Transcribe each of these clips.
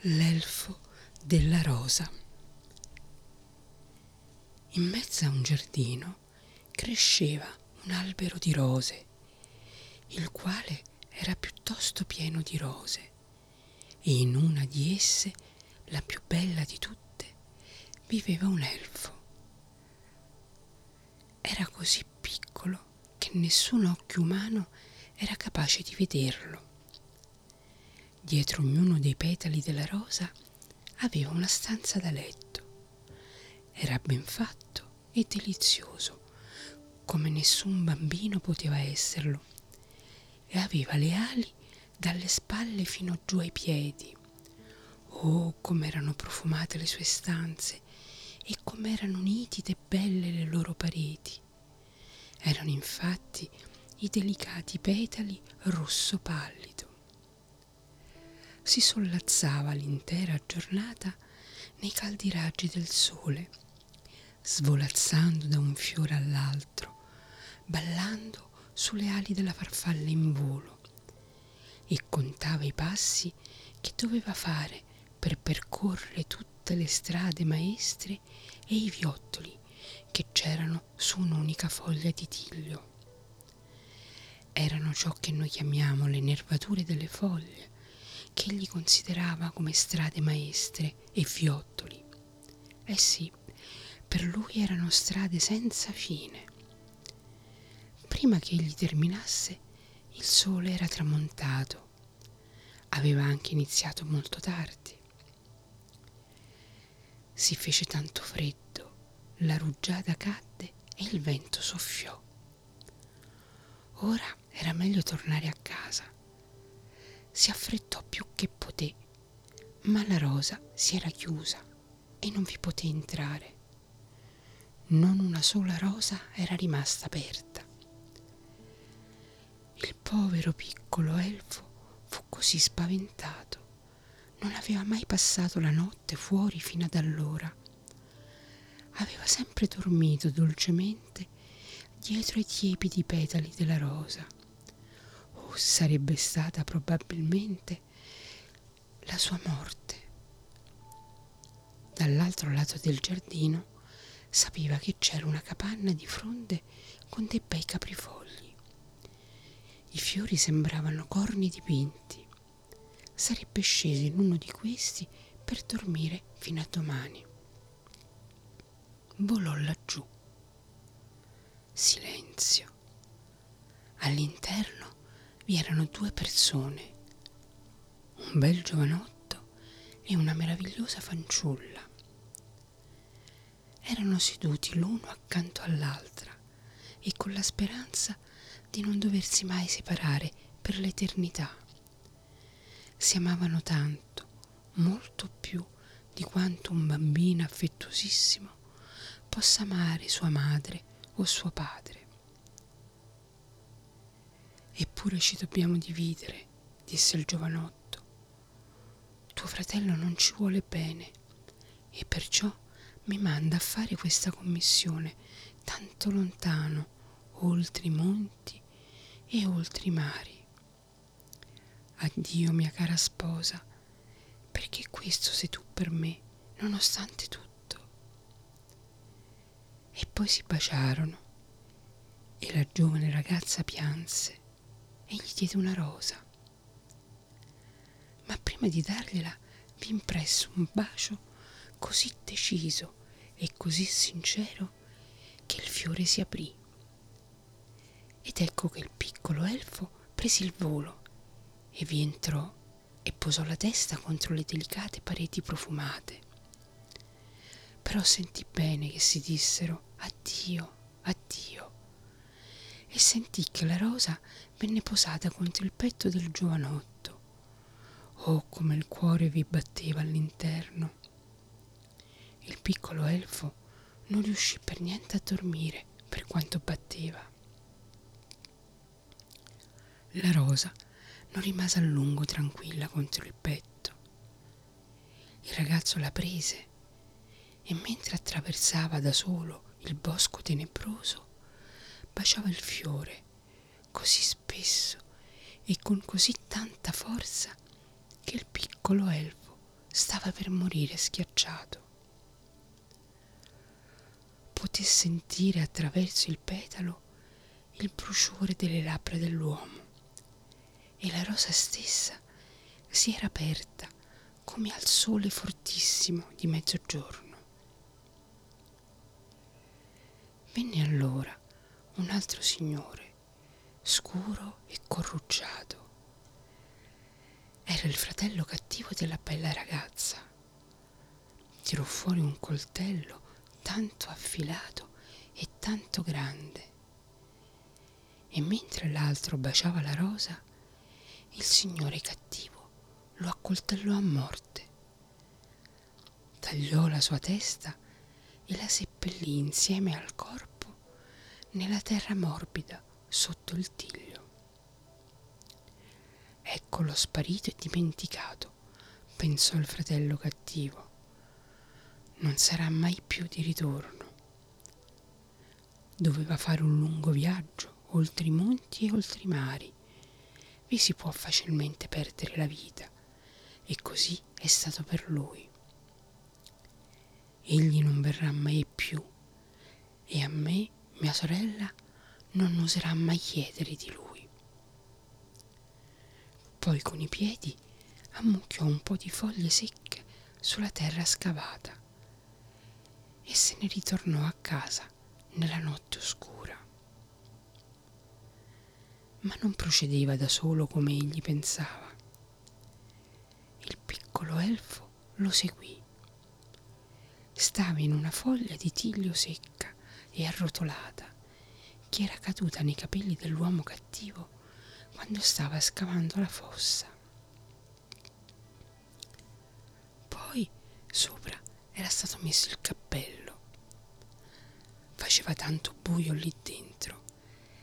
L'elfo della rosa. In mezzo a un giardino cresceva un albero di rose, il quale era piuttosto pieno di rose, e in una di esse, la più bella di tutte, viveva un elfo. Era così piccolo che nessun occhio umano era capace di vederlo. Dietro ognuno dei petali della rosa aveva una stanza da letto. Era ben fatto e delizioso, come nessun bambino poteva esserlo, e aveva le ali dalle spalle fino giù ai piedi. Oh, com'erano profumate le sue stanze e com'erano nitide e belle le loro pareti. Erano infatti i delicati petali rosso pallido si sollazzava l'intera giornata nei caldi raggi del sole, svolazzando da un fiore all'altro, ballando sulle ali della farfalla in volo, e contava i passi che doveva fare per percorrere tutte le strade maestre e i viottoli che c'erano su un'unica foglia di tiglio. Erano ciò che noi chiamiamo le nervature delle foglie, che egli considerava come strade maestre e viottoli. Eh sì, per lui erano strade senza fine. Prima che egli terminasse, il sole era tramontato. Aveva anche iniziato molto tardi. Si fece tanto freddo, la rugiada cadde e il vento soffiò. Ora era meglio tornare a casa si affrettò più che poté, ma la rosa si era chiusa e non vi poté entrare. Non una sola rosa era rimasta aperta. Il povero piccolo elfo fu così spaventato. Non aveva mai passato la notte fuori fino ad allora. Aveva sempre dormito dolcemente dietro ai tiepidi petali della rosa sarebbe stata probabilmente la sua morte. Dall'altro lato del giardino sapeva che c'era una capanna di fronde con dei bei caprifogli. I fiori sembravano corni dipinti. Sarebbe sceso in uno di questi per dormire fino a domani. Volò laggiù. Silenzio. All'interno vi erano due persone, un bel giovanotto e una meravigliosa fanciulla. Erano seduti l'uno accanto all'altra e con la speranza di non doversi mai separare per l'eternità. Si amavano tanto, molto più di quanto un bambino affettuosissimo possa amare sua madre o suo padre. Eppure ci dobbiamo dividere, disse il giovanotto. Tuo fratello non ci vuole bene e perciò mi manda a fare questa commissione tanto lontano, oltre i monti e oltre i mari. Addio, mia cara sposa, perché questo sei tu per me, nonostante tutto. E poi si baciarono e la giovane ragazza pianse e gli diede una rosa. Ma prima di dargliela vi impresso un bacio così deciso e così sincero che il fiore si aprì. Ed ecco che il piccolo elfo prese il volo e vi entrò e posò la testa contro le delicate pareti profumate. Però sentì bene che si dissero addio, addio e sentì che la rosa venne posata contro il petto del giovanotto. Oh, come il cuore vi batteva all'interno. Il piccolo elfo non riuscì per niente a dormire per quanto batteva. La rosa non rimase a lungo tranquilla contro il petto. Il ragazzo la prese e mentre attraversava da solo il bosco tenebroso, baciava il fiore così spesso e con così tanta forza che il piccolo elfo stava per morire schiacciato. Poté sentire attraverso il petalo il bruciore delle labbra dell'uomo e la rosa stessa si era aperta come al sole fortissimo di mezzogiorno. Venne allora un altro signore, scuro e corrucciato. Era il fratello cattivo della bella ragazza. Tirò fuori un coltello tanto affilato e tanto grande. E mentre l'altro baciava la rosa, il signore cattivo lo accoltellò a morte. Tagliò la sua testa e la seppellì insieme al corpo nella terra morbida sotto il tiglio. Eccolo sparito e dimenticato, pensò il fratello cattivo. Non sarà mai più di ritorno. Doveva fare un lungo viaggio oltre i monti e oltre i mari. Vi si può facilmente perdere la vita e così è stato per lui. Egli non verrà mai più e a me, mia sorella, non oserà mai chiedere di lui. Poi con i piedi ammucchiò un po' di foglie secche sulla terra scavata e se ne ritornò a casa nella notte oscura. Ma non procedeva da solo come egli pensava piccolo elfo lo seguì. Stava in una foglia di tiglio secca e arrotolata che era caduta nei capelli dell'uomo cattivo quando stava scavando la fossa. Poi sopra era stato messo il cappello. Faceva tanto buio lì dentro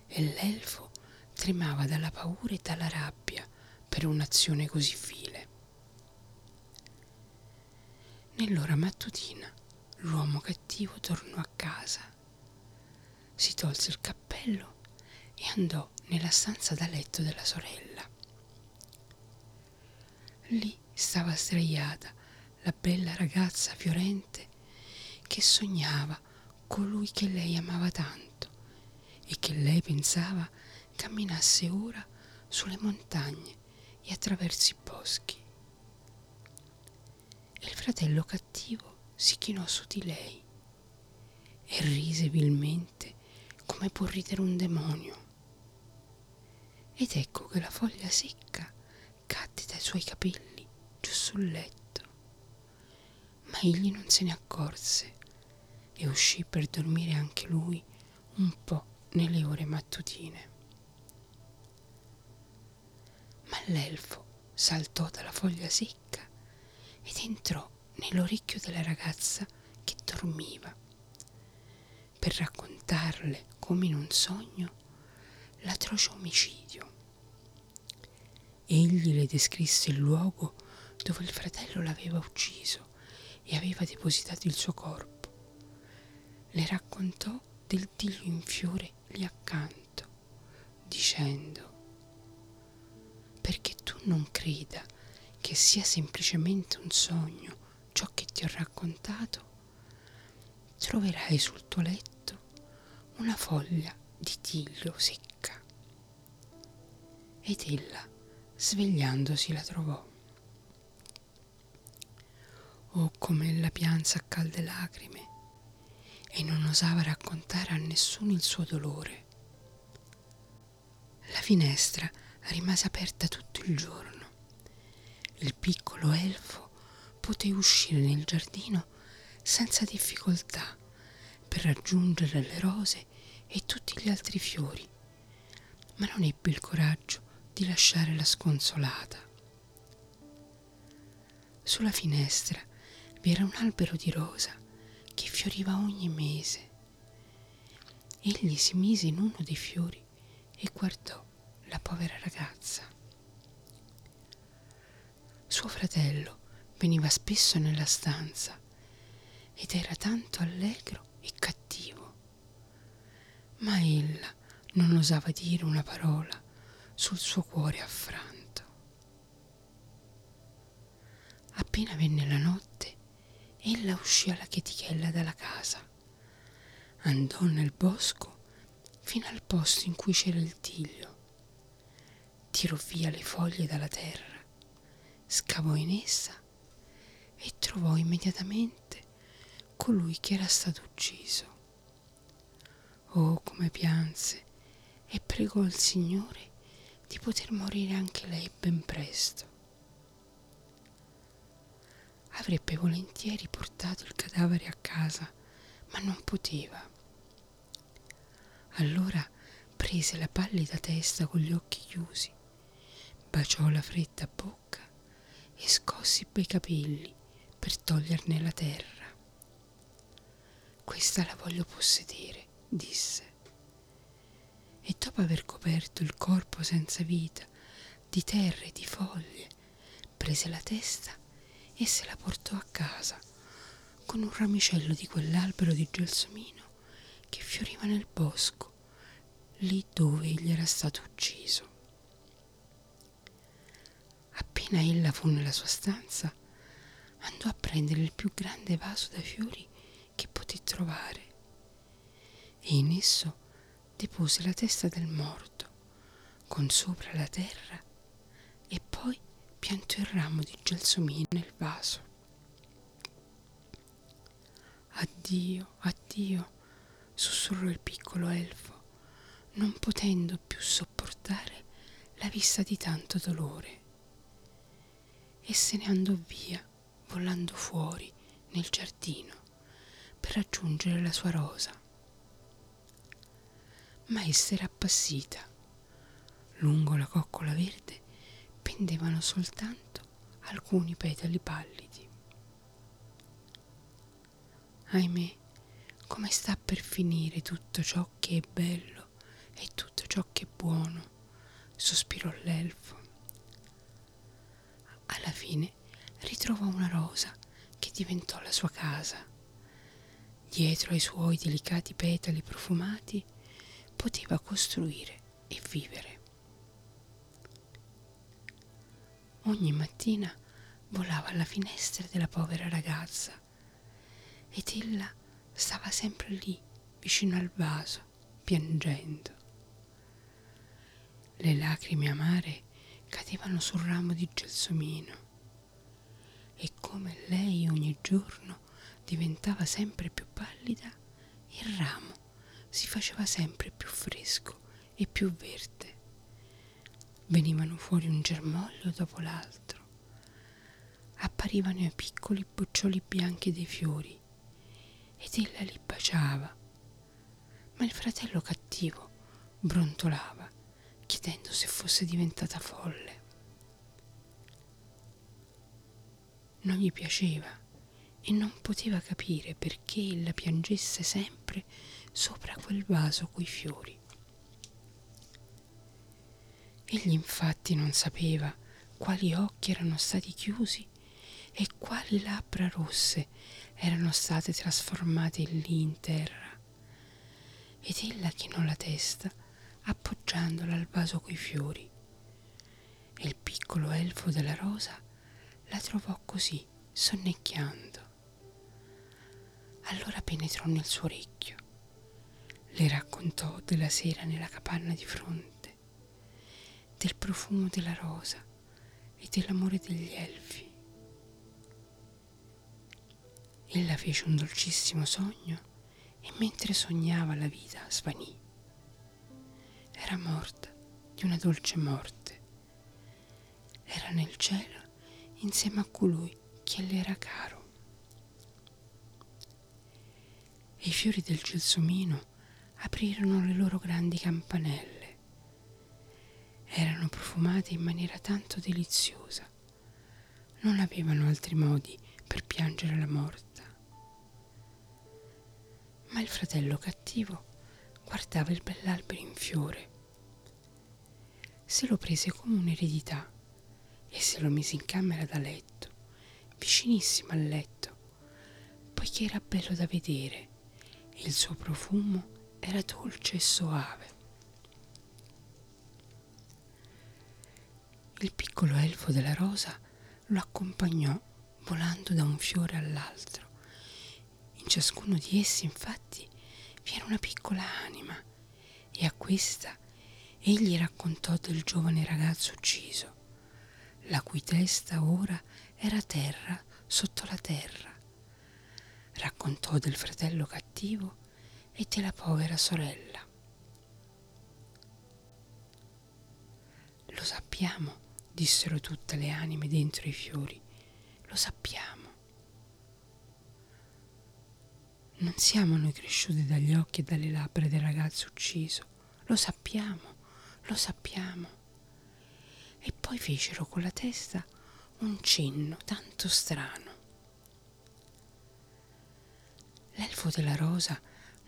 e l'elfo tremava dalla paura e dalla rabbia per un'azione così vile. Nell'ora mattutina l'uomo cattivo tornò a casa, si tolse il cappello e andò nella stanza da letto della sorella. Lì stava sdraiata la bella ragazza fiorente che sognava colui che lei amava tanto e che lei pensava camminasse ora sulle montagne e attraverso i boschi e il fratello cattivo si chinò su di lei e rise vilmente come può ridere un demonio. Ed ecco che la foglia secca cadde dai suoi capelli giù sul letto, ma egli non se ne accorse e uscì per dormire anche lui un po' nelle ore mattutine. Ma l'elfo saltò dalla foglia secca ed entrò nell'orecchio della ragazza che dormiva per raccontarle come in un sogno l'atroce omicidio. Egli le descrisse il luogo dove il fratello l'aveva ucciso e aveva depositato il suo corpo. Le raccontò del tiglio in fiore lì accanto, dicendo perché tu non creda che sia semplicemente un sogno ciò che ti ho raccontato, troverai sul tuo letto una foglia di tiglio secca. Ed ella, svegliandosi, la trovò. Oh, come ella pianse a calde lacrime e non osava raccontare a nessuno il suo dolore. La finestra rimase aperta tutto il giorno il piccolo elfo poté uscire nel giardino senza difficoltà per raggiungere le rose e tutti gli altri fiori, ma non ebbe il coraggio di lasciare la sconsolata. Sulla finestra vi era un albero di rosa che fioriva ogni mese. Egli si mise in uno dei fiori e guardò la povera ragazza. Suo fratello veniva spesso nella stanza ed era tanto allegro e cattivo. Ma ella non osava dire una parola sul suo cuore affranto. Appena venne la notte, ella uscì alla chetichella dalla casa. Andò nel bosco fino al posto in cui c'era il tiglio. Tirò via le foglie dalla terra, scavò in essa e trovò immediatamente colui che era stato ucciso. Oh, come pianse e pregò il Signore di poter morire anche lei ben presto. Avrebbe volentieri portato il cadavere a casa, ma non poteva. Allora prese la pallida testa con gli occhi chiusi, baciò la fredda bocca e scossi i bei capelli per toglierne la terra. Questa la voglio possedere, disse. E dopo aver coperto il corpo senza vita di terra e di foglie, prese la testa e se la portò a casa con un ramicello di quell'albero di gelsomino che fioriva nel bosco, lì dove egli era stato ucciso. Appena ella fu nella sua stanza, andò a prendere il più grande vaso da fiori poté trovare e in esso depose la testa del morto con sopra la terra e poi piantò il ramo di gelsomino nel vaso. Addio, addio, sussurrò il piccolo elfo, non potendo più sopportare la vista di tanto dolore. E se ne andò via, volando fuori nel giardino per raggiungere la sua rosa. Ma essa era appassita. Lungo la coccola verde pendevano soltanto alcuni petali pallidi. Ahimè, come sta per finire tutto ciò che è bello e tutto ciò che è buono, sospirò l'elfo. Alla fine ritrovò una rosa che diventò la sua casa Dietro ai suoi delicati petali profumati poteva costruire e vivere. Ogni mattina volava alla finestra della povera ragazza ed ella stava sempre lì vicino al vaso piangendo. Le lacrime amare cadevano sul ramo di gelsomino e come lei ogni giorno diventava sempre più pallida, il ramo si faceva sempre più fresco e più verde. Venivano fuori un germoglio dopo l'altro. Apparivano i piccoli boccioli bianchi dei fiori ed ella li baciava. Ma il fratello cattivo brontolava, chiedendo se fosse diventata folle. Non gli piaceva e non poteva capire perché ella piangesse sempre sopra quel vaso coi fiori. Egli infatti non sapeva quali occhi erano stati chiusi e quali labbra rosse erano state trasformate lì in terra. Ed ella chinò la testa appoggiandola al vaso coi fiori. E il piccolo elfo della rosa la trovò così, sonnecchiando. Allora penetrò nel suo orecchio. Le raccontò della sera nella capanna di fronte, del profumo della rosa e dell'amore degli elfi. Ella fece un dolcissimo sogno e mentre sognava la vita svanì. Era morta di una dolce morte. Era nel cielo insieme a colui che le era caro. E i fiori del gelsomino aprirono le loro grandi campanelle. Erano profumate in maniera tanto deliziosa. Non avevano altri modi per piangere la morta. Ma il fratello cattivo guardava il bell'albero in fiore. Se lo prese come un'eredità e se lo mise in camera da letto, vicinissimo al letto, poiché era bello da vedere il suo profumo era dolce e soave. Il piccolo elfo della rosa lo accompagnò volando da un fiore all'altro. In ciascuno di essi, infatti, vi era una piccola anima e a questa egli raccontò del giovane ragazzo ucciso, la cui testa ora era terra sotto la terra. Raccontò del fratello cattivo e della povera sorella. Lo sappiamo, dissero tutte le anime dentro i fiori, lo sappiamo. Non siamo noi cresciuti dagli occhi e dalle labbra del ragazzo ucciso, lo sappiamo, lo sappiamo. E poi fecero con la testa un cenno tanto strano. L'elfo della rosa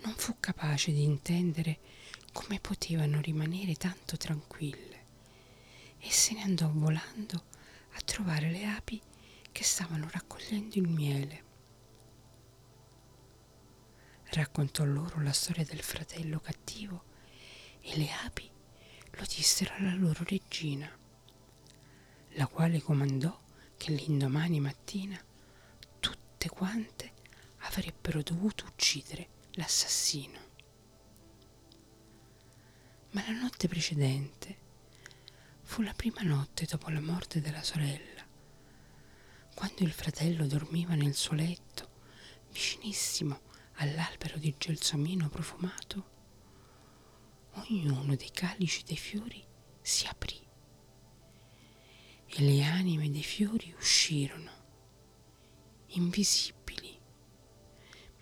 non fu capace di intendere come potevano rimanere tanto tranquille e se ne andò volando a trovare le api che stavano raccogliendo il miele. Raccontò loro la storia del fratello cattivo e le api lo dissero alla loro regina, la quale comandò che l'indomani mattina tutte quante avrebbero dovuto uccidere l'assassino. Ma la notte precedente fu la prima notte dopo la morte della sorella, quando il fratello dormiva nel suo letto, vicinissimo all'albero di gelsomino profumato, ognuno dei calici dei fiori si aprì e le anime dei fiori uscirono, invisibili,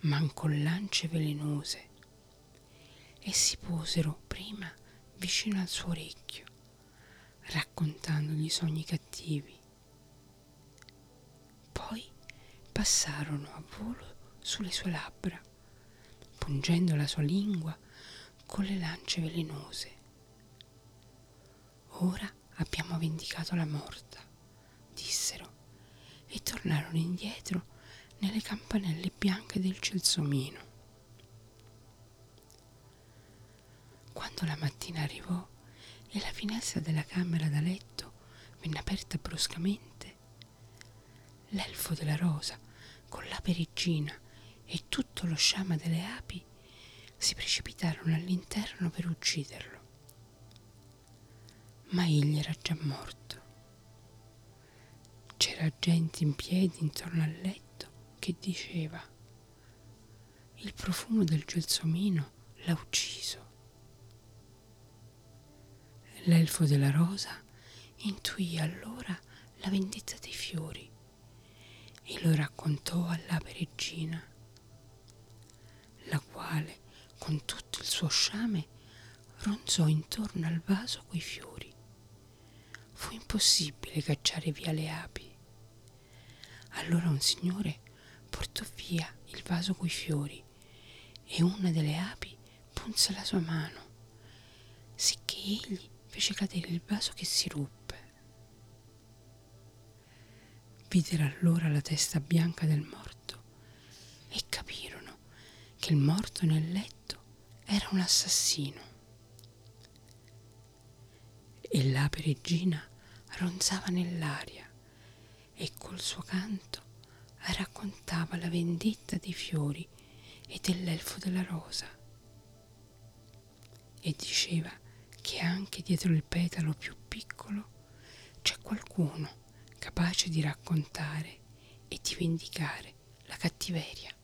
ma con lance velenose, e si posero prima vicino al suo orecchio, raccontandogli sogni cattivi. Poi passarono a volo sulle sue labbra, pungendo la sua lingua con le lance velenose. Ora abbiamo vendicato la morta, dissero, e tornarono indietro nelle campanelle bianche del celsomino. Quando la mattina arrivò e la finestra della camera da letto venne aperta bruscamente, l'elfo della rosa, con l'ape regina e tutto lo sciama delle api, si precipitarono all'interno per ucciderlo. Ma egli era già morto. C'era gente in piedi intorno al letto che diceva il profumo del gelsomino l'ha ucciso. L'elfo della rosa intuì allora la vendetta dei fiori e lo raccontò all'ape regina, la quale con tutto il suo sciame ronzò intorno al vaso coi fiori. Fu impossibile cacciare via le api. Allora un signore portò via il vaso coi fiori e una delle api punse la sua mano, sicché egli fece cadere il vaso che si ruppe. Videro allora la testa bianca del morto e capirono che il morto nel letto era un assassino. E l'ape regina ronzava nell'aria e col suo canto raccontava la vendetta dei fiori e dell'elfo della rosa. E diceva che anche dietro il petalo più piccolo c'è qualcuno capace di raccontare e di vendicare la cattiveria.